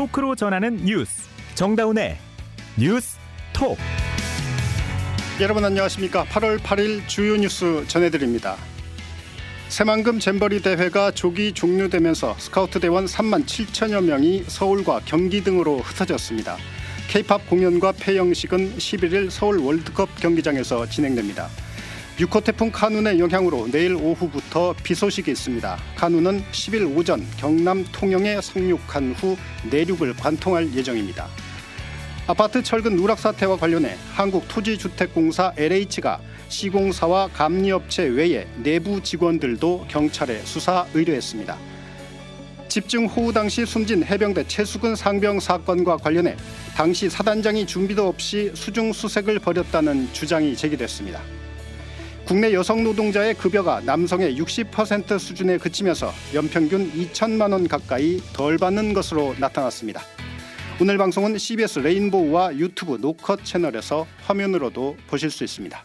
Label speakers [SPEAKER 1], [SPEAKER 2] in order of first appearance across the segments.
[SPEAKER 1] 토크로 전하는 뉴스. 정다운의 뉴스 톡.
[SPEAKER 2] 여러분 안녕하십니까? 8월 8일 주요 뉴스 전해드립니다. 새만금 잼버리 대회가 조기 종료되면서 스카우트 대원 3만 7천여 명이 서울과 경기 등으로 흩어졌습니다. 케이팝 공연과 폐영식은 11일 서울 월드컵 경기장에서 진행됩니다 6호 태풍 카눈의 영향으로 내일 오후부터 비 소식이 있습니다. 카눈은 10일 오전 경남 통영에 상륙한 후 내륙을 관통할 예정입니다. 아파트 철근 누락 사태와 관련해 한국토지주택공사 LH가 시공사와 감리업체 외에 내부 직원들도 경찰에 수사 의뢰했습니다. 집중 호우 당시 숨진 해병대 최수근 상병 사건과 관련해 당시 사단장이 준비도 없이 수중 수색을 벌였다는 주장이 제기됐습니다. 국내 여성 노동자의 급여가 남성의 60% 수준에 그치면서 연평균 2천만 원 가까이 덜 받는 것으로 나타났습니다. 오늘 방송은 CBS 레인보우와 유튜브 노컷 채널에서 화면으로도 보실 수 있습니다.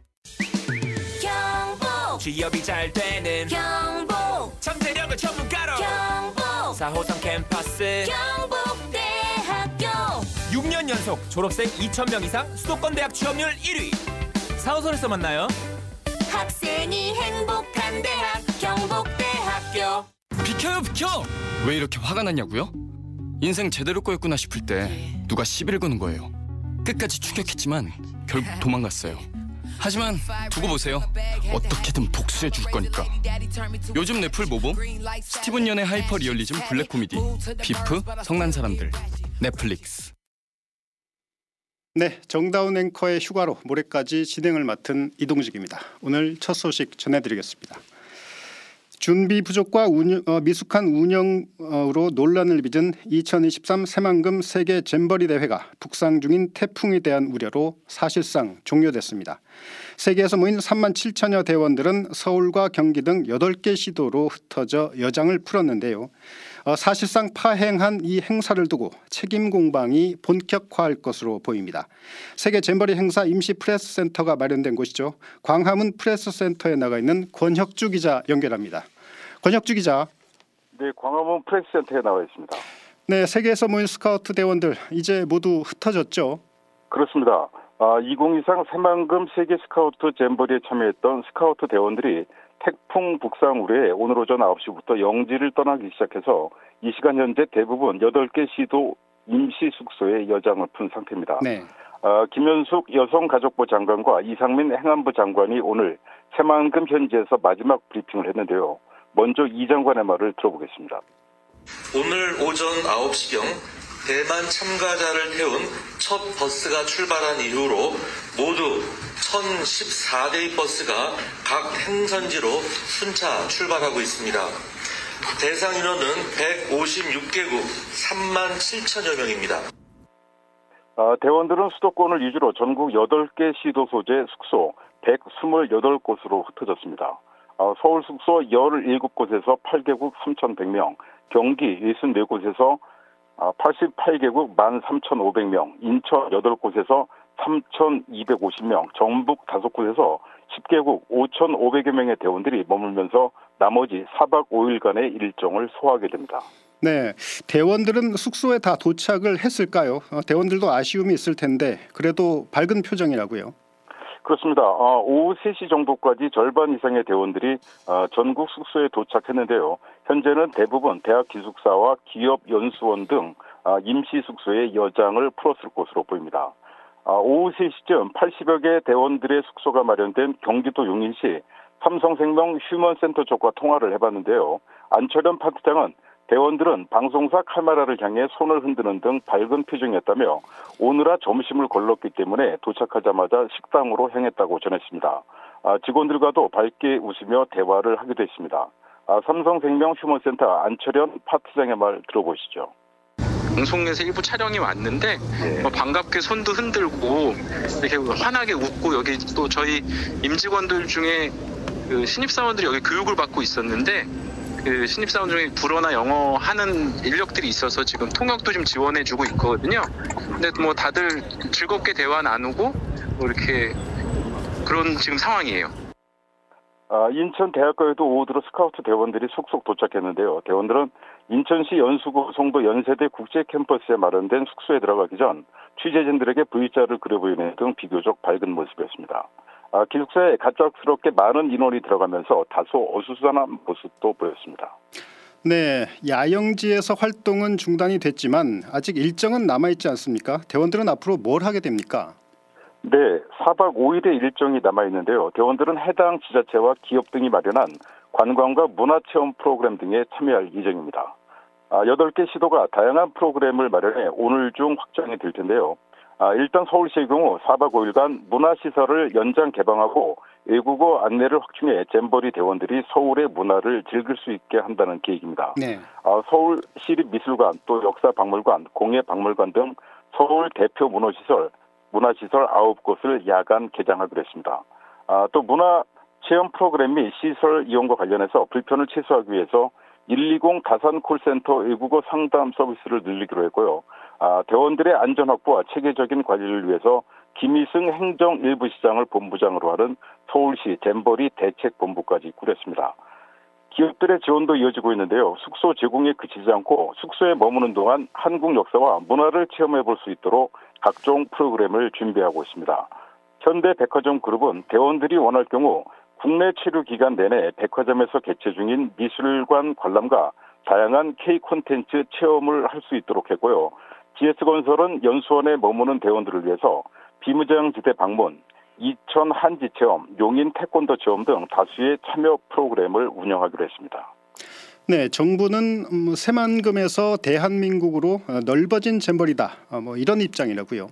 [SPEAKER 3] 취업이 잘 되는
[SPEAKER 4] 경북
[SPEAKER 3] 잠재력을 전문가로
[SPEAKER 4] 경북
[SPEAKER 3] 4호선 캠퍼스
[SPEAKER 4] 경북대학교
[SPEAKER 3] 6년 연속 졸업생 2,000명 이상 수도권 대학 취업률 1위 4호선에서 만나요
[SPEAKER 4] 학생이 행복한 대학 경북대학교
[SPEAKER 5] 비켜요 비켜! 왜 이렇게 화가 났냐고요? 인생 제대로 꼬였구나 싶을 때 누가 시비를 거는 거예요. 끝까지 추격했지만 결국 도망갔어요. 하지만 두고 보세요. 어떻게든 복수해 줄 거니까. 요즘 넷플 뭐 봄 스티븐 연의 하이퍼 리얼리즘 블랙 코미디 Beef 성난 사람들 넷플릭스.
[SPEAKER 2] 네, 정다운 앵커의 휴가로 모레까지 진행을 맡은 이동직입니다. 오늘 첫 소식 전해드리겠습니다. 준비 부족과 운영, 어, 미숙한 운영으로 논란을 빚은 2023 새만금 세계 잼버리 대회가 북상 중인 태풍에 대한 우려로 사실상 종료됐습니다. 세계에서 모인 3만 7천여 대원들은 서울과 경기 등 8개 시도로 흩어져 여장을 풀었는데요. 어, 사실상 파행한 이 행사를 두고 책임 공방이 본격화할 것으로 보입니다. 세계 잼버리 행사 임시 프레스 센터가 마련된 곳이죠. 광화문 프레스 센터에 나가 있는 권혁주 기자 연결합니다. 권혁주 기자.
[SPEAKER 6] 네, 광화문 프레스 센터에 나와 있습니다.
[SPEAKER 2] 네, 세계에서 모인 스카우트 대원들 이제 모두 흩어졌죠.
[SPEAKER 6] 그렇습니다. 아, 2023 새만금 세계 스카우트 잼버리에 참여했던 스카우트 대원들이 태풍 북상 우려에 오늘 오전 9시부터 영지를 떠나기 시작해서 이 시간 현재 대부분 8개 시도 임시 숙소에 여장을 푼 상태입니다.
[SPEAKER 2] 네.
[SPEAKER 6] 아, 김현숙 여성가족부 장관과 이상민 행안부 장관이 오늘 새만금 현지에서 마지막 브리핑을 했는데요. 먼저 이 장관의 말을 들어보겠습니다.
[SPEAKER 7] 오늘 오전 9시경 대만 참가자를 태운 첫 버스가 출발한 이후로 모두 1014대의 버스가 각 행선지로 순차 출발하고 있습니다. 대상 인원은 156개국 3만 7천여 명입니다.
[SPEAKER 6] 아, 대원들은 수도권을 위주로 전국 8개 시도 소재 숙소 128곳으로 흩어졌습니다. 아, 서울 숙소 17곳에서 8개국 3,100명, 경기 64곳에서 88개국 13,500명, 인천 8곳에서 3,250명, 전북 5곳에서 10개국 5,500여 명의 대원들이 머물면서 나머지 4박 5일간의 일정을 소화하게 됩니다.
[SPEAKER 2] 네, 대원들은 숙소에 다 도착을 했을까요? 어, 대원들도 아쉬움이 있을 텐데 그래도 밝은 표정이라고요.
[SPEAKER 6] 그렇습니다. 어, 오후 3시 정도까지 절반 이상의 대원들이 어, 전국 숙소에 도착했는데요. 현재는 대부분 대학 기숙사와 기업 연수원 등 어, 임시 숙소에 여장을 풀었을 것으로 보입니다. 어, 오후 3시쯤 80여 개 대원들의 숙소가 마련된 경기도 용인시 삼성생명 휴먼센터 쪽과 통화를 해봤는데요. 안철현 파트장은 대원들은 방송사 카메라를 향해 손을 흔드는 등 밝은 표정이었다며 오늘아 점심을 걸렀기 때문에 도착하자마자 식당으로 향했다고 전했습니다. 아, 직원들과도 밝게 웃으며 대화를 하기도 했습니다. 아, 삼성생명 휴먼센터 안철현 파트장의 말 들어보시죠.
[SPEAKER 8] 방송에서 일부 촬영이 왔는데
[SPEAKER 6] 예.
[SPEAKER 8] 뭐 반갑게 손도 흔들고 이렇게 환하게 웃고 여기 또 저희 임직원들 중에 그 신입사원들이 여기 교육을 받고 있었는데 그 신입사원 중에 불어나 영어 하는 인력들이 있어서 지금 통역도 좀 지원해주고 있거든요. 근데 뭐 다들 즐겁게 대화 나누고 뭐 이렇게 그런 지금 상황이에요.
[SPEAKER 6] 아, 인천 대학교에도 오후 들어 스카우트 대원들이 속속 도착했는데요. 대원들은 인천시 연수구 송도 연세대 국제 캠퍼스에 마련된 숙소에 들어가기 전 취재진들에게 V자를 그려 보이는 등 비교적 밝은 모습이었습니다. 아, 기숙사에 갑작스럽게 많은 인원이 들어가면서 다소 어수선한 모습도 보였습니다.
[SPEAKER 2] 네, 야영지에서 활동은 중단이 됐지만 아직 일정은 남아 있지 않습니까? 대원들은 앞으로 뭘 하게 됩니까?
[SPEAKER 6] 네, 4박 5일의 일정이 남아 있는데요. 대원들은 해당 지자체와 기업 등이 마련한 관광과 문화체험 프로그램 등에 참여할 예정입니다. 아, 8개 시도가 다양한 프로그램을 마련해 오늘 중 확정이 될 텐데요. 아, 일단 서울시의 경우 4박 5일간 문화시설을 연장 개방하고 외국어 안내를 확충해 잼버리 대원들이 서울의 문화를 즐길 수 있게 한다는 계획입니다.
[SPEAKER 2] 네.
[SPEAKER 6] 아, 서울시립미술관, 또 역사박물관, 공예박물관 등 서울 대표 문화시설, 문화시설 9곳을 야간 개장하기로 했습니다. 아, 또 문화 체험 프로그램 및 시설 이용과 관련해서 불편을 최소화하기 위해서 120 다산 콜센터 외국어 상담 서비스를 늘리기로 했고요. 아, 대원들의 안전 확보와 체계적인 관리를 위해서 김희승 행정 일부 시장을 본부장으로 하는 서울시 잼버리 대책본부까지 꾸렸습니다. 기업들의 지원도 이어지고 있는데요. 숙소 제공에 그치지 않고 숙소에 머무는 동안 한국 역사와 문화를 체험해 볼 수 있도록 각종 프로그램을 준비하고 있습니다. 현대 백화점 그룹은 대원들이 원할 경우 국내 체류 기간 내내 백화점에서 개최 중인 미술관 관람과 다양한 K 콘텐츠 체험을 할 수 있도록 했고요. GS건설은 연수원에 머무는 대원들을 위해서 비무장지대 방문, 이천 한지 체험, 용인 태권도 체험 등 다수의 참여 프로그램을 운영하기로 했습니다.
[SPEAKER 2] 네, 정부는 음, 새만금에서 대한민국으로 어, 넓어진 잼버리다. 어, 뭐 이런 입장이라고요.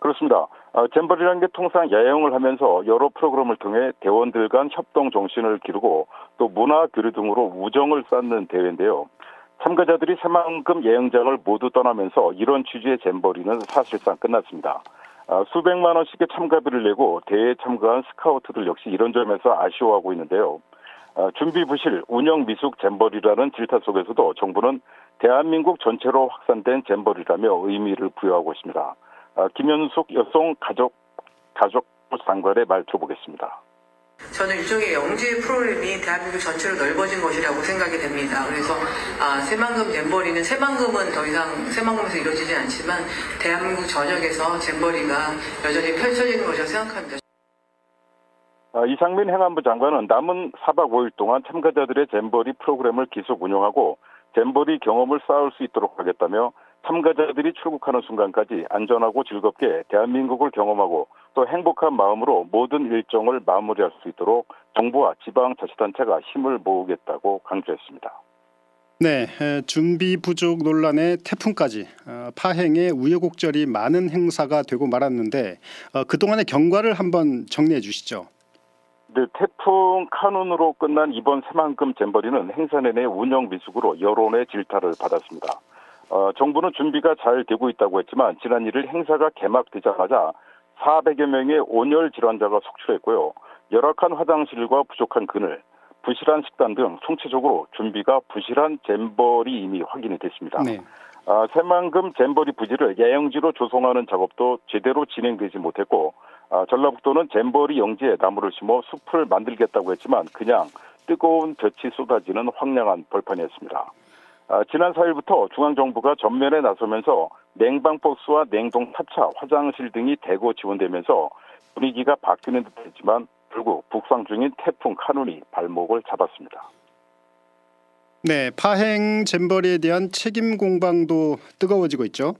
[SPEAKER 6] 그렇습니다. 어, 잼버리라는 게 통상 야영을 하면서 여러 프로그램을 통해 대원들 간 협동 정신을 기르고 또 문화 교류 등으로 우정을 쌓는 대회인데요. 참가자들이 새만금 예영장을 모두 떠나면서 이런 취지의 잼버리는 사실상 끝났습니다. 아, 수백만 원씩의 참가비를 내고 대회에 참가한 스카우트들 역시 이런 점에서 아쉬워하고 있는데요. 아, 준비 부실 운영 미숙 잼버리라는 질타 속에서도 정부는 대한민국 전체로 확산된 잼버리라며 의미를 부여하고 있습니다. 아, 김현숙 여성 가족 가족 장관의 말 들어보겠습니다.
[SPEAKER 9] 저는 일종의 영재 프로그램이 대한민국 전체로 넓어진 것이라고 생각이 됩니다. 그래서 아, 새만금 잼버리는 새만금은 더 이상 새만금에서 이루어지지 않지만 대한민국 전역에서 잼버리가 여전히 펼쳐지는 것이라고 생각합니다.
[SPEAKER 6] 아, 이상민 행안부 장관은 남은 4박 5일 동안 참가자들의 잼버리 프로그램을 계속 운영하고 잼버리 경험을 쌓을 수 있도록 하겠다며 참가자들이 출국하는 순간까지 안전하고 즐겁게 대한민국을 경험하고 또 행복한 마음으로 모든 일정을 마무리할 수 있도록 정부와 지방자치단체가 힘을 모으겠다고 강조했습니다.
[SPEAKER 2] 네, 에, 준비 부족 논란에 태풍까지 어, 파행에 우여곡절이 많은 행사가 되고 말았는데 어, 그동안의 경과를 한번 정리해 주시죠.
[SPEAKER 6] 네, 태풍 카눈으로 끝난 이번 새만금 잼버리는 행사 내내 운영 미숙으로 여론의 질타를 받았습니다. 어, 정부는 준비가 잘 되고 있다고 했지만 지난 1일 행사가 개막되자마자 400여 명의 온열 질환자가 속출했고요. 열악한 화장실과 부족한 그늘, 부실한 식단 등 총체적으로 준비가 부실한 잼버리 이미 확인이 됐습니다.
[SPEAKER 2] 네.
[SPEAKER 6] 아, 새만금 잼버리 부지를 야영지로 조성하는 작업도 제대로 진행되지 못했고 아, 전라북도는 잼버리 영지에 나무를 심어 숲을 만들겠다고 했지만 그냥 뜨거운 볕이 쏟아지는 황량한 벌판이었습니다. 아, 지난 4일부터 중앙정부가 전면에 나서면서 냉방버스와 냉동 탑차, 화장실 등이 대거 지원되면서 분위기가 바뀌는 듯했지만 결국 북상 중인 태풍 카눈이 발목을 잡았습니다.
[SPEAKER 2] 네, 파행 잼버리에 대한 책임 공방도 뜨거워지고 있죠.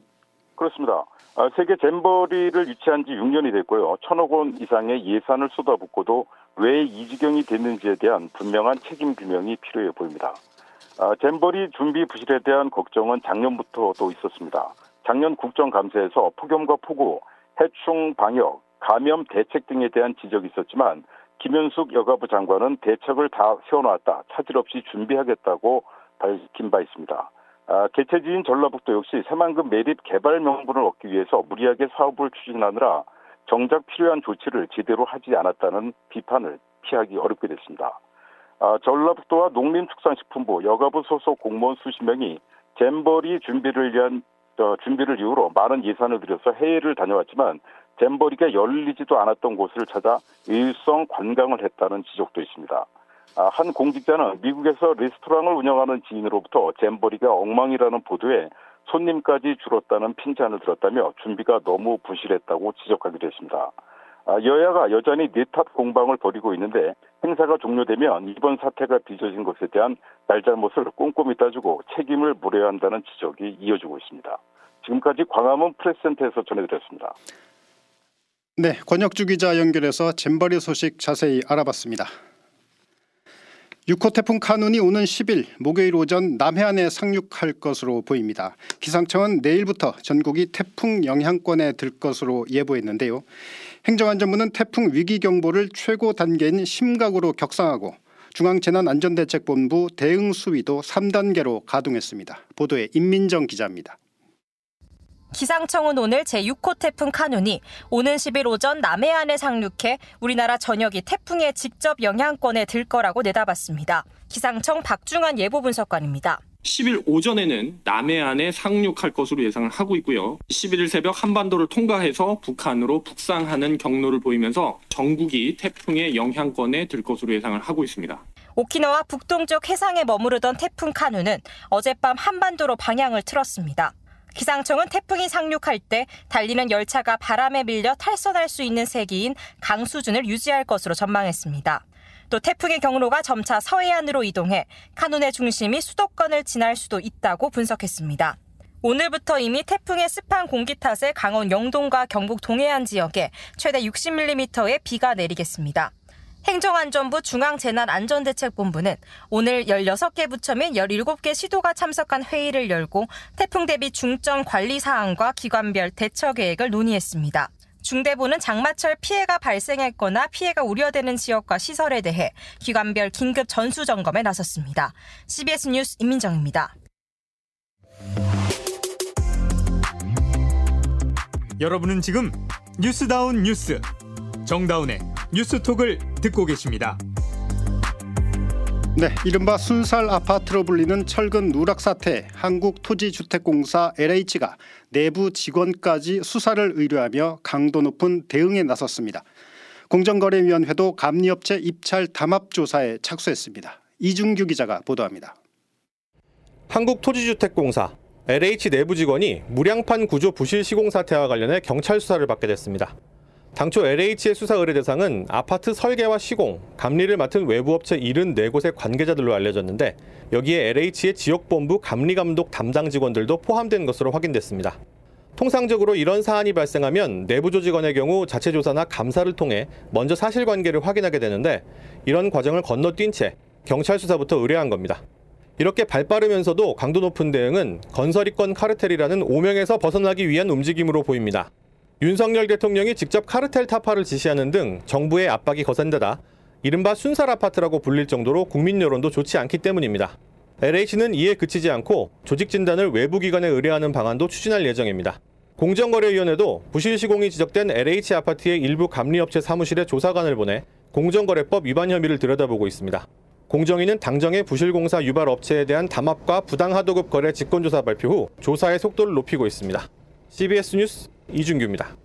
[SPEAKER 6] 그렇습니다. 아, 세계 잼버리를 유치한 지 6년이 됐고요. 천억 원 이상의 예산을 쏟아붓고도 왜 이 지경이 됐는지에 대한 분명한 책임 규명이 필요해 보입니다. 아, 잼버리 준비 부실에 대한 걱정은 작년부터 또 있었습니다. 작년 국정감사에서 폭염과 폭우, 해충 방역, 감염 대책 등에 대한 지적이 있었지만 김현숙 여가부 장관은 대책을 다 세워놨다. 차질 없이 준비하겠다고 밝힌 바 있습니다. 아, 개최지인 전라북도 역시 새만금 매립 개발 명분을 얻기 위해서 무리하게 사업을 추진하느라 정작 필요한 조치를 제대로 하지 않았다는 비판을 피하기 어렵게 됐습니다. 아, 전라북도와 농림축산식품부 여가부 소속 공무원 수십 명이 잼버리 준비를 위한 어, 준비를 이유로 많은 예산을 들여서 해외를 다녀왔지만 잼버리가 열리지도 않았던 곳을 찾아 일성 관광을 했다는 지적도 있습니다. 아, 한 공직자는 미국에서 레스토랑을 운영하는 지인으로부터 잼버리가 엉망이라는 보도에 손님까지 줄었다는 핀잔을 들었다며 준비가 너무 부실했다고 지적하기도 했습니다. 아, 여야가 여전히 내탓 공방을 벌이고 있는데 행사가 종료되면 이번 사태가 빚어진 것에 대한 날잘못을 꼼꼼히 따지고 책임을 물어야 한다는 지적이 이어지고 있습니다. 지금까지 광화문 프레스센터에서 전해드렸습니다.
[SPEAKER 2] 네, 권혁주 기자 연결해서 잼버리 소식 자세히 알아봤습니다. 6호 태풍 카눈이 오는 10일 목요일 오전 남해안에 상륙할 것으로 보입니다. 기상청은 내일부터 전국이 태풍 영향권에 들 것으로 예보했는데요. 행정안전부는 태풍 위기 경보를 최고 단계인 심각으로 격상하고 중앙재난안전대책본부 대응 수위도 3단계로 가동했습니다. 보도에 임민정 기자입니다.
[SPEAKER 10] 기상청은 오늘 제6호 태풍 카눈이 오는 10일 오전 남해안에 상륙해 우리나라 전역이 태풍의 직접 영향권에 들 거라고 내다봤습니다. 기상청 박중환 예보 분석관입니다.
[SPEAKER 11] 10일 오전에는 남해안에 상륙할 것으로 예상을 하고 있고요. 11일 새벽 한반도를 통과해서 북한으로 북상하는 경로를 보이면서 전국이 태풍의 영향권에 들 것으로 예상을 하고 있습니다.
[SPEAKER 10] 오키나와 북동쪽 해상에 머무르던 태풍 카누는 어젯밤 한반도로 방향을 틀었습니다. 기상청은 태풍이 상륙할 때 달리는 열차가 바람에 밀려 탈선할 수 있는 세기인 강수준을 유지할 것으로 전망했습니다. 또 태풍의 경로가 점차 서해안으로 이동해 카눈의 중심이 수도권을 지날 수도 있다고 분석했습니다. 오늘부터 이미 태풍의 습한 공기 탓에 강원 영동과 경북 동해안 지역에 최대 60mm의 비가 내리겠습니다. 행정안전부 중앙재난안전대책본부는 오늘 16개 부처 및 17개 시도가 참석한 회의를 열고 태풍 대비 중점 관리 사항과 기관별 대처 계획을 논의했습니다. 중대부는 장마철 피해가 발생했거나 피해가 우려되는 지역과 시설에 대해 기관별 긴급 전수 점검에 나섰습니다. CBS 뉴스 임민정입니다.
[SPEAKER 1] 여러분은 지금 뉴스다운 뉴스 정다운의 뉴스톡을 듣고 계십니다.
[SPEAKER 2] 네, 이른바 순살 아파트로 불리는 철근 누락 사태 한국토지주택공사 LH가 내부 직원까지 수사를 의뢰하며 강도 높은 대응에 나섰습니다. 공정거래위원회도 감리업체 입찰 담합 조사에 착수했습니다. 이중규 기자가 보도합니다.
[SPEAKER 12] 한국토지주택공사 LH 내부 직원이 무량판 구조 부실 시공 사태와 관련해 경찰 수사를 받게 됐습니다. 당초 LH의 수사 의뢰 대상은 아파트 설계와 시공, 감리를 맡은 외부 업체 74곳의 관계자들로 알려졌는데 여기에 LH의 지역본부 감리감독 담당 직원들도 포함된 것으로 확인됐습니다. 통상적으로 이런 사안이 발생하면 내부 조직원의 경우 자체 조사나 감사를 통해 먼저 사실관계를 확인하게 되는데 이런 과정을 건너뛴 채 경찰 수사부터 의뢰한 겁니다. 이렇게 발빠르면서도 강도 높은 대응은 건설이권 카르텔이라는 오명에서 벗어나기 위한 움직임으로 보입니다. 윤석열 대통령이 직접 카르텔 타파를 지시하는 등 정부의 압박이 거센 데다 이른바 순살 아파트라고 불릴 정도로 국민 여론도 좋지 않기 때문입니다. LH는 이에 그치지 않고 조직 진단을 외부 기관에 의뢰하는 방안도 추진할 예정입니다. 공정거래위원회도 부실 시공이 지적된 LH 아파트의 일부 감리업체 사무실에 조사관을 보내 공정거래법 위반 혐의를 들여다보고 있습니다. 공정위는 당정의 부실공사 유발 업체에 대한 담합과 부당하도급 거래 직권조사 발표 후 조사의 속도를 높이고 있습니다. CBS 뉴스 이준규입니다.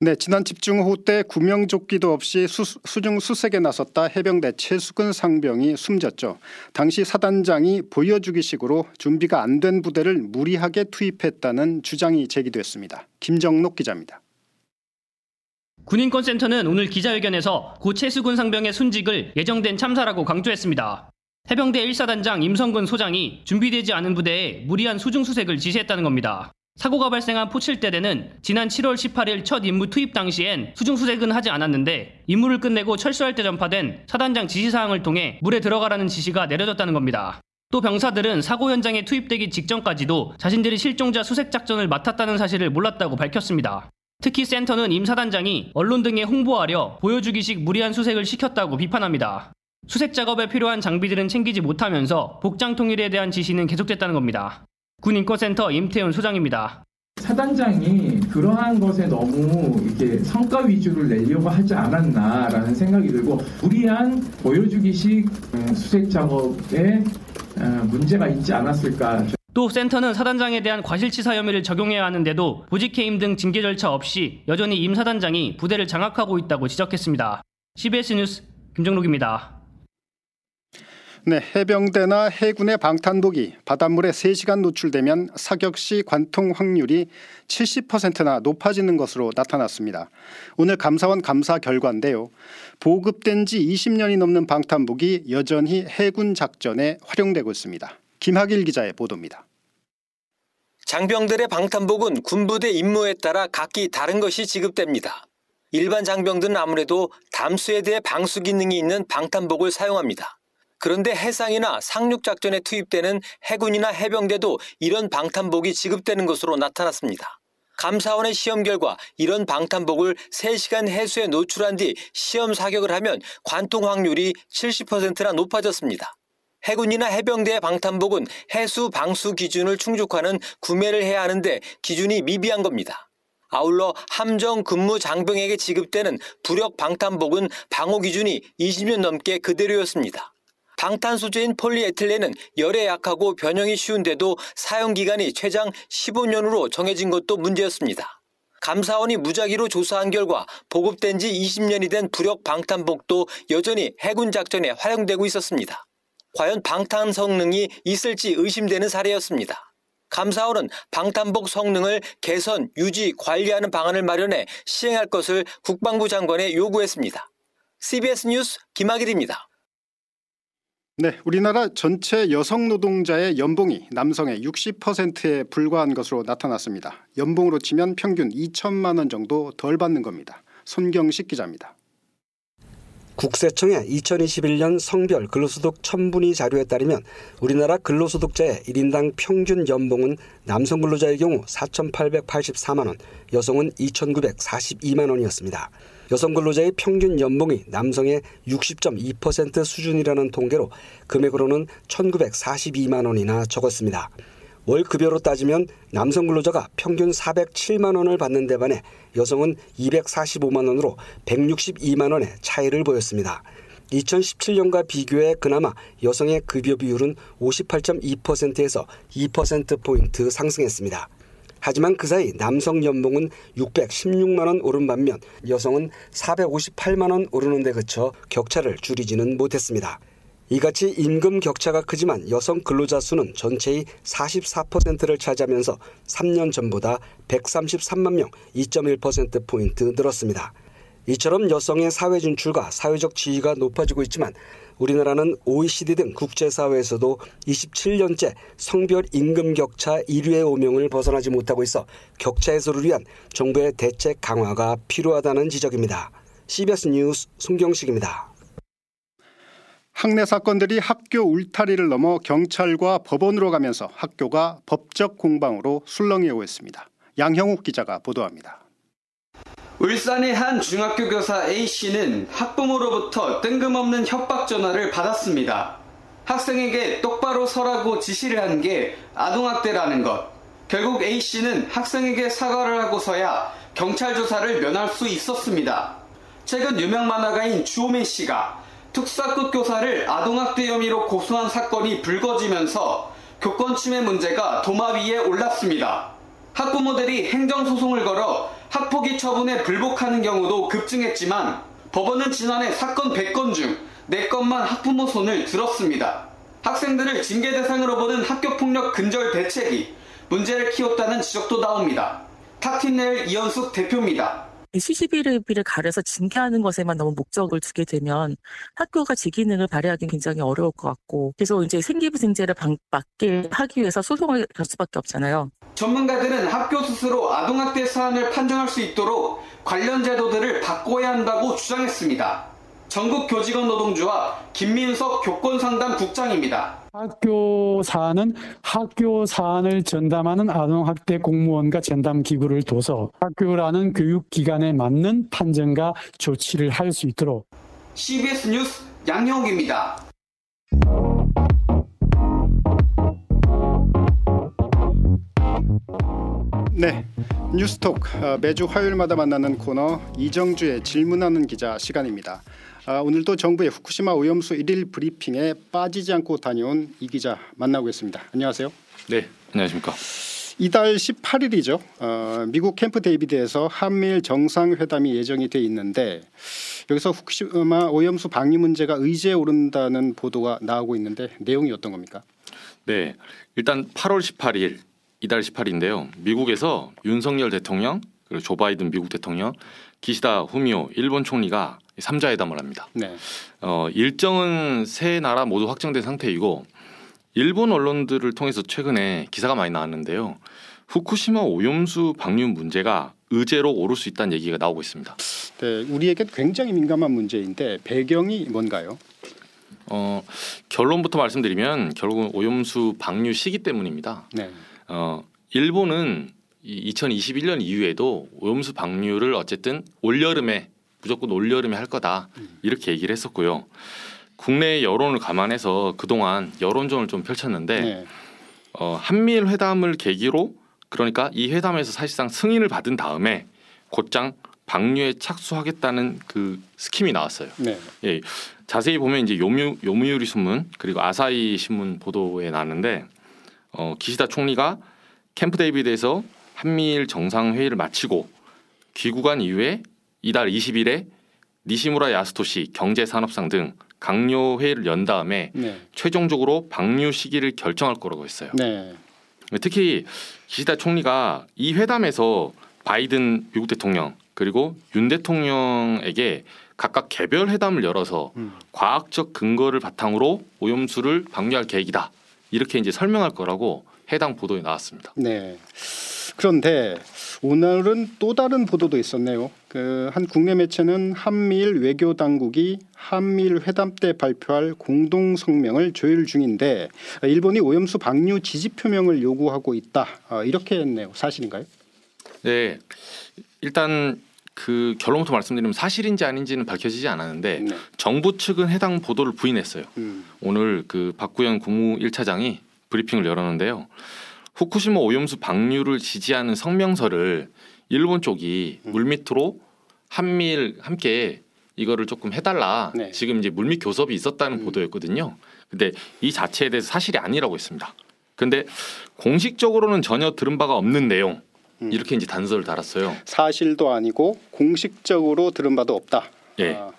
[SPEAKER 2] 네, 지난 집중호우 때 구명조끼도 없이 수, 수중 수색에 나섰다 해병대 최수근 상병이 숨졌죠. 당시 사단장이 보여주기식으로 준비가 안 된 부대를 무리하게 투입했다는 주장이 제기됐습니다. 김정록 기자입니다.
[SPEAKER 13] 군인권센터는 오늘 기자회견에서 고 최수근 상병의 순직을 예정된 참사라고 강조했습니다. 해병대 1사단장 임성근 소장이 준비되지 않은 부대에 무리한 수중 수색을 지시했다는 겁니다. 사고가 발생한 포칠대대는 지난 7월 18일 첫 임무 투입 당시엔 수중수색은 하지 않았는데 임무를 끝내고 철수할 때 전파된 사단장 지시사항을 통해 물에 들어가라는 지시가 내려졌다는 겁니다. 또 병사들은 사고 현장에 투입되기 직전까지도 자신들이 실종자 수색 작전을 맡았다는 사실을 몰랐다고 밝혔습니다. 특히 센터는 임 사단장이 언론 등에 홍보하려 보여주기식 무리한 수색을 시켰다고 비판합니다. 수색 작업에 필요한 장비들은 챙기지 못하면서 복장 통일에 대한 지시는 계속됐다는 겁니다. 군인권센터 임태훈 소장입니다.
[SPEAKER 14] 사단장이 그러한 것에 너무 이렇게 성과 위주를 내려고 하지 않았나라는 생각이 들고 무리한 보여주기식 음, 수색 작업에 어, 문제가 있지 않았을까.
[SPEAKER 13] 또 센터는 사단장에 대한 과실치사 혐의를 적용해야 하는데도 보직해임 등 징계 절차 없이 여전히 임 사단장이 부대를 장악하고 있다고 지적했습니다. CBS 뉴스 김정록입니다.
[SPEAKER 2] 네, 해병대나 해군의 방탄복이 바닷물에 3시간 노출되면 사격 시 관통 확률이 70%나 높아지는 것으로 나타났습니다. 오늘 감사원 감사 결과인데요. 보급된 지 20년이 넘는 방탄복이 여전히 해군 작전에 활용되고 있습니다. 김학일 기자의 보도입니다.
[SPEAKER 15] 장병들의 방탄복은 군부대 임무에 따라 각기 다른 것이 지급됩니다. 일반 장병들은 아무래도 담수에 대해 방수 기능이 있는 방탄복을 사용합니다. 그런데 해상이나 상륙작전에 투입되는 해군이나 해병대도 이런 방탄복이 지급되는 것으로 나타났습니다. 감사원의 시험 결과 이런 방탄복을 3시간 해수에 노출한 뒤 시험 사격을 하면 관통 확률이 70%나 높아졌습니다. 해군이나 해병대의 방탄복은 해수 방수 기준을 충족하는 구매를 해야 하는데 기준이 미비한 겁니다. 아울러 함정 근무 장병에게 지급되는 부력 방탄복은 방호 기준이 20년 넘게 그대로였습니다. 방탄 소재인 폴리에틸렌은 열에 약하고 변형이 쉬운데도 사용 기간이 최장 15년으로 정해진 것도 문제였습니다. 감사원이 무작위로 조사한 결과 보급된 지 20년이 된 부력 방탄복도 여전히 해군 작전에 활용되고 있었습니다. 과연 방탄 성능이 있을지 의심되는 사례였습니다. 감사원은 방탄복 성능을 개선, 유지, 관리하는 방안을 마련해 시행할 것을 국방부 장관에 요구했습니다. CBS 뉴스 김학일입니다.
[SPEAKER 2] 네, 우리나라 전체 여성 노동자의 연봉이 남성의 60%에 불과한 것으로 나타났습니다. 연봉으로 치면 평균 2천만 원 정도 덜 받는 겁니다. 손경식 기자입니다.
[SPEAKER 16] 국세청의 2021년 성별 근로소득 첨분위 자료에 따르면 우리나라 근로소득자의 1인당 평균 연봉은 남성 근로자의 경우 4,884만 원, 여성은 2,942만 원이었습니다. 여성 근로자의 평균 연봉이 남성의 60.2% 수준이라는 통계로 금액으로는 1,942만 원이나 적었습니다. 월 급여로 따지면 남성 근로자가 평균 407만 원을 받는 데 반해 여성은 245만 원으로 162만 원의 차이를 보였습니다. 2017년과 비교해 그나마 여성의 급여 비율은 58.2%에서 2%포인트 상승했습니다. 하지만 그 사이 남성 연봉은 616만 원 오른 반면 여성은 458만 원 오르는 데 그쳐 격차를 줄이지는 못했습니다. 이같이 임금 격차가 크지만 여성 근로자 수는 전체의 44%를 차지하면서 3년 전보다 133만 명 2.1%포인트 늘었습니다. 이처럼 여성의 사회 진출과 사회적 지위가 높아지고 있지만 우리나라는 OECD 등 국제사회에서도 27년째 성별 임금 격차 1위의 오명을 벗어나지 못하고 있어 격차 해소를 위한 정부의 대책 강화가 필요하다는 지적입니다. CBS 뉴스 송경식입니다.
[SPEAKER 2] 학내 사건들이 학교 울타리를 넘어 경찰과 법원으로 가면서 학교가 법적 공방으로 술렁이고 있습니다. 양형욱 기자가 보도합니다.
[SPEAKER 17] 울산의 한 중학교 교사 A씨는 학부모로부터 뜬금없는 협박 전화를 받았습니다. 학생에게 똑바로 서라고 지시를 한 게 아동학대라는 것. 결국 A씨는 학생에게 사과를 하고서야 경찰 조사를 면할 수 있었습니다. 최근 유명 만화가인 주호민 씨가 특사급 교사를 아동학대 혐의로 고소한 사건이 불거지면서 교권 침해 문제가 도마 위에 올랐습니다. 학부모들이 행정소송을 걸어 학폭위 처분에 불복하는 경우도 급증했지만 법원은 지난해 사건 100건 중 4건만 학부모 손을 들었습니다. 학생들을 징계 대상으로 보는 학교폭력 근절 대책이 문제를 키웠다는 지적도 나옵니다. 탁틴넬 이현숙 대표입니다.
[SPEAKER 18] 수시비를 가려서 징계하는 것에만 너무 목적을 두게 되면 학교가 제 기능을 발휘하기 굉장히 어려울 것 같고 그래서 이제 생기부생제를 막게 하기 위해서 소송을 갈 수밖에 없잖아요.
[SPEAKER 17] 전문가들은 학교 스스로 아동학대 사안을 판정할 수 있도록 관련 제도들을 바꿔야 한다고 주장했습니다. 전국 교직원 노동조합 김민석 교권상담 국장입니다.
[SPEAKER 19] 학교 사안은 학교 사안을 전담하는 아동학대 공무원과 전담 기구를 둬서 학교라는 교육기관에 맞는 판정과 조치를 할 수 있도록
[SPEAKER 17] CBS 뉴스 양형욱입니다.
[SPEAKER 2] 네, 뉴스톡 어, 매주 화요일마다 만나는 코너 이정주의 질문하는 기자 시간입니다. 아, 오늘도 정부의 후쿠시마 오염수 1일 브리핑에 빠지지 않고 다녀온 이 기자 만나고 있습니다. 안녕하세요.
[SPEAKER 20] 네, 안녕하십니까.
[SPEAKER 2] 이달 18일이죠. 어, 미국 캠프 데이비드에서 한미일 정상회담이 예정이 돼 있는데 여기서 후쿠시마 오염수 방류 문제가 의제에 오른다는 보도가 나오고 있는데 내용이 어떤 겁니까?
[SPEAKER 20] 네, 일단 8월 18일 이달 18일인데요. 미국에서 윤석열 대통령 그리고 조 바이든 미국 대통령, 기시다 후미오 일본 총리가 3자 회담을 합니다.
[SPEAKER 2] 네.
[SPEAKER 20] 어, 일정은 세 나라 모두 확정된 상태이고 일본 언론들을 통해서 최근에 기사가 많이 나왔는데요. 후쿠시마 오염수 방류 문제가 의제로 오를 수 있다는 얘기가 나오고 있습니다.
[SPEAKER 2] 네, 우리에게 굉장히 민감한 문제인데 배경이 뭔가요?
[SPEAKER 20] 어, 결론부터 말씀드리면 결국은 오염수 방류 시기 때문입니다.
[SPEAKER 2] 네.
[SPEAKER 20] 어, 일본은 이 2021년 이후에도 오염수 방류를 어쨌든 올 여름에 무조건 올 여름에 할 거다 이렇게 얘기를 했었고요. 국내 여론을 감안해서 그동안 여론전을 좀 펼쳤는데
[SPEAKER 2] 네.
[SPEAKER 20] 어, 한미일 회담을 계기로 그러니까 이 회담에서 사실상 승인을 받은 다음에 곧장 방류에 착수하겠다는 그 scheme이 나왔어요.
[SPEAKER 2] 네.
[SPEAKER 20] 예, 자세히 보면 이제 요미, 요미우리 신문 그리고 아사히 신문 보도에 나왔는데 어, 기시다 총리가 캠프 데이비드에서 한미일 정상 회의를 마치고 귀국한 이후에 이달 20일에 니시무라 야스토시 경제산업상 등 각료 회의를 연 다음에
[SPEAKER 2] 네.
[SPEAKER 20] 최종적으로 방류 시기를 결정할 거라고 했어요.
[SPEAKER 2] 네.
[SPEAKER 20] 특히 기시다 총리가 이 회담에서 바이든 미국 대통령 그리고 윤 대통령에게 각각 개별 회담을 열어서
[SPEAKER 2] 음.
[SPEAKER 20] 과학적 근거를 바탕으로 오염수를 방류할 계획이다 이렇게 이제 설명할 거라고 해당 보도에 나왔습니다.
[SPEAKER 2] 네. 그런데 오늘은 또 다른 보도도 있었네요. 그 한 국내 매체는 한미일 외교 당국이 한미일 회담 때 발표할 공동 성명을 조율 중인데 일본이 오염수 방류 지지 표명을 요구하고 있다. 어, 이렇게 했네요. 사실인가요?
[SPEAKER 20] 네, 일단 그 결론부터 말씀드리면 사실인지 아닌지는 밝혀지지 않았는데 정부 측은 해당 보도를 부인했어요.
[SPEAKER 2] 음.
[SPEAKER 20] 오늘 그 박구현 국무 1차장이 브리핑을 열었는데요. 후쿠시마 오염수 방류를 지지하는 성명서를 일본 쪽이 물밑으로 한미일 함께 이거를 조금 해달라. 지금 이제 물밑 교섭이 있었다는 보도였거든요. 근데 이 자체에 대해서 사실이 아니라고 했습니다. 근데 공식적으로는 전혀 들은 바가 없는 내용 이렇게 이제 단서를 달았어요.
[SPEAKER 2] 사실도 아니고 공식적으로 들은 바도 없다.
[SPEAKER 20] 예.
[SPEAKER 2] 아,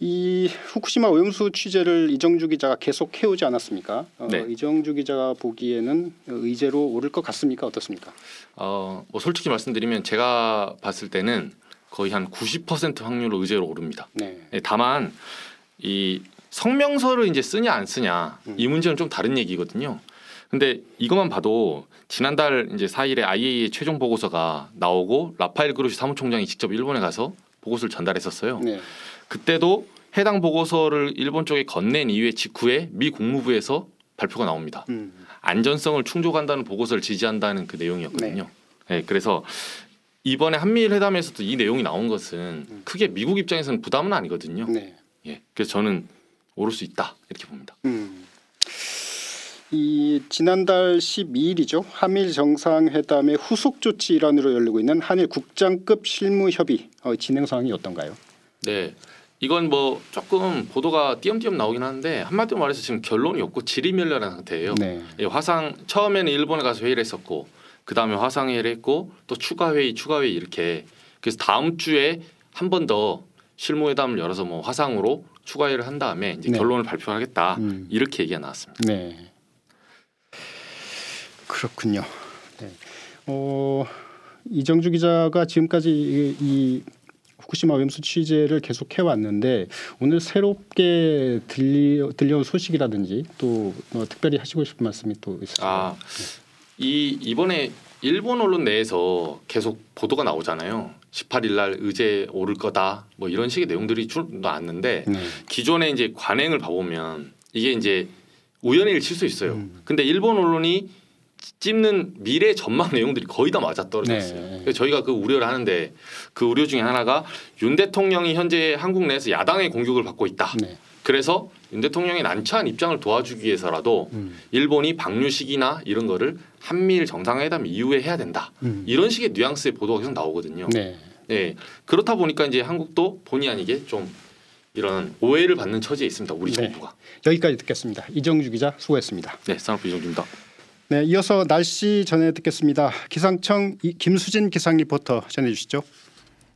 [SPEAKER 2] 이 후쿠시마 오염수 취재를 이정주 기자가 계속 해오지 않았습니까? 어,
[SPEAKER 20] 네.
[SPEAKER 2] 이정주 기자가 보기에는 의제로 오를 것 같습니까? 어떻습니까?
[SPEAKER 20] 어, 뭐 솔직히 말씀드리면 제가 봤을 때는 거의 한 90% 확률로 의제로 오릅니다.
[SPEAKER 2] 네.
[SPEAKER 20] 예, 다만 이 성명서를 이제 쓰냐 안 쓰냐 이 문제는 좀 다른 얘기거든요. 근데 이것만 봐도 지난달 이제 4일에 IAEA 최종 보고서가 나오고 라파엘 그로시 사무총장이 직접 일본에 가서 보고서를 전달했었어요.
[SPEAKER 2] 네.
[SPEAKER 20] 그때도 해당 보고서를 일본 쪽에 건넨 이후에 직후에 미 국무부에서 발표가 나옵니다.
[SPEAKER 2] 음.
[SPEAKER 20] 안전성을 충족한다는 보고서를 지지한다는 그 내용이었거든요. 네, 그래서 이번에 한미일 회담에서도 이 내용이 나온 것은 크게 미국 입장에서는 부담은 아니거든요.
[SPEAKER 2] 네.
[SPEAKER 20] 예, 그래서 저는 오를 수 있다 이렇게 봅니다.
[SPEAKER 2] 음. 이 지난달 12일이죠. 한일 정상회담의 후속 조치 일환으로 열리고 있는 한일 국장급 실무 협의 어, 진행 상황이 어떤가요?
[SPEAKER 20] 네. 이건 뭐 조금 보도가 띄엄띄엄 나오긴 하는데 한마디로 말해서 지금 결론이 없고 질의멸렬한 상태예요.
[SPEAKER 2] 네.
[SPEAKER 20] 예, 화상 처음에는 일본에 가서 회의를 했었고 그 다음에 화상 회의를 했고 또 추가 회의, 추가 회의 이렇게 그래서 다음 주에 한 번 더 실무회담을 열어서 뭐 화상으로 추가 회의를 한 다음에 이제
[SPEAKER 2] 네.
[SPEAKER 20] 결론을 발표하겠다
[SPEAKER 2] 음.
[SPEAKER 20] 이렇게 얘기가 나왔습니다.
[SPEAKER 2] 네. 그렇군요. 네. 어, 이정주 기자가 지금까지 이, 이 후쿠시마 오염수 취재를 계속 해 왔는데 오늘 새롭게 들리, 들려온 소식이라든지 또뭐 특별히 하시고 싶은 말씀이 또 있으세요?
[SPEAKER 20] 아, 이 이번에 일본 언론 내에서 계속 보도가 나오잖아요. 18일 날 의제 오를 거다. 뭐 이런 식의 내용들이 쭉 나왔는데
[SPEAKER 2] 네.
[SPEAKER 20] 기존에 이제 관행을 봐보면 이게 이제 우연의 일칠 수 있어요.
[SPEAKER 2] 음.
[SPEAKER 20] 근데 일본 언론이 찝는 미래 전망 내용들이 거의 다 맞아 떨어졌어요.
[SPEAKER 2] 네.
[SPEAKER 20] 그래서 저희가 그 우려를 하는데 그 우려 중에 하나가 윤 대통령이 현재 한국 내에서 야당의 공격을 받고 있다.
[SPEAKER 2] 네.
[SPEAKER 20] 그래서 윤 대통령의 난처한 입장을 도와주기 위해서라도
[SPEAKER 2] 음.
[SPEAKER 20] 일본이 방류식이나 이런 거를 한미일 정상회담 이후에 해야 된다.
[SPEAKER 2] 음.
[SPEAKER 20] 이런 식의 뉘앙스의 보도가 계속 나오거든요.
[SPEAKER 2] 네.
[SPEAKER 20] 네. 그렇다 보니까 이제 한국도 본의 아니게 좀 이런 오해를 받는 처지에 있습니다. 우리 정부가.
[SPEAKER 2] 여기까지 듣겠습니다. 이정주 기자 수고했습니다.
[SPEAKER 20] 네, 산업부 이정주입니다.
[SPEAKER 2] 네, 이어서 날씨 전해 듣겠습니다. 기상청 이- 김수진 기상 리포터 전해 주시죠.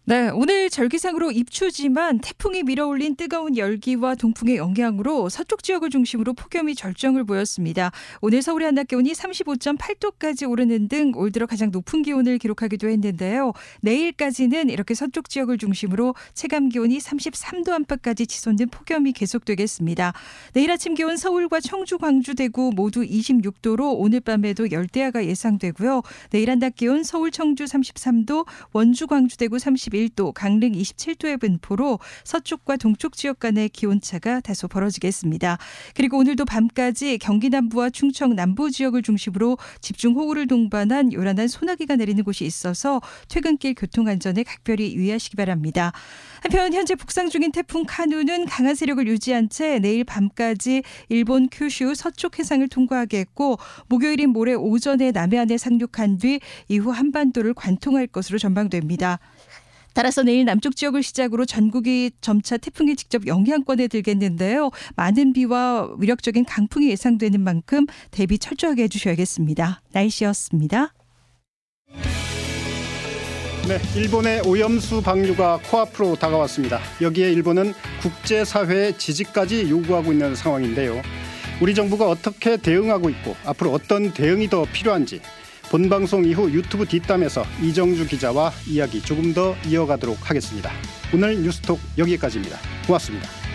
[SPEAKER 21] 네, 오늘 절기상으로 입추지만 태풍이 밀어올린 뜨거운 열기와 동풍의 영향으로 서쪽 지역을 중심으로 폭염이 절정을 보였습니다. 오늘 서울의 한낮 기온이 35.8도까지 오르는 등 올 들어 가장 높은 기온을 기록하기도 했는데요. 내일까지는 이렇게 서쪽 지역을 중심으로 체감 기온이 33도 안팎까지 치솟는 폭염이 계속되겠습니다. 내일 아침 기온 서울과 청주, 광주, 대구 모두 26도로 오늘 밤에도 열대야가 예상되고요. 내일 한낮 기온 서울, 청주 33도, 원주, 광주, 대구 31도, 강릉 27도의 분포로 서쪽과 동쪽 지역 간의 기온차가 다소 벌어지겠습니다. 그리고 오늘도 밤까지 경기 남부와 충청 남부 지역을 중심으로 집중호우를 동반한 요란한 소나기가 내리는 곳이 있어서 퇴근길 교통 안전에 각별히 유의하시기 바랍니다. 한편 현재 북상 중인 태풍 카누는 강한 세력을 유지한 채 내일 밤까지 일본 큐슈 서쪽 해상을 통과하겠고 목요일인 모레 오전에 남해안에 상륙한 뒤 이후 한반도를 관통할 것으로 전망됩니다. 따라서 내일 남쪽 지역을 시작으로 전국이 점차 태풍의 직접 영향권에 들겠는데요. 많은 비와 위력적인 강풍이 예상되는 만큼 대비 철저하게 해주셔야겠습니다. 날씨였습니다.
[SPEAKER 2] 네, 일본의 오염수 방류가 코앞으로 다가왔습니다. 여기에 일본은 국제사회의 지지까지 요구하고 있는 상황인데요. 우리 정부가 어떻게 대응하고 있고 앞으로 어떤 대응이 더 필요한지 본 방송 이후 유튜브 뒷담에서 이정주 기자와 이야기 조금 더 이어가도록 하겠습니다. 오늘 뉴스톡 여기까지입니다. 고맙습니다.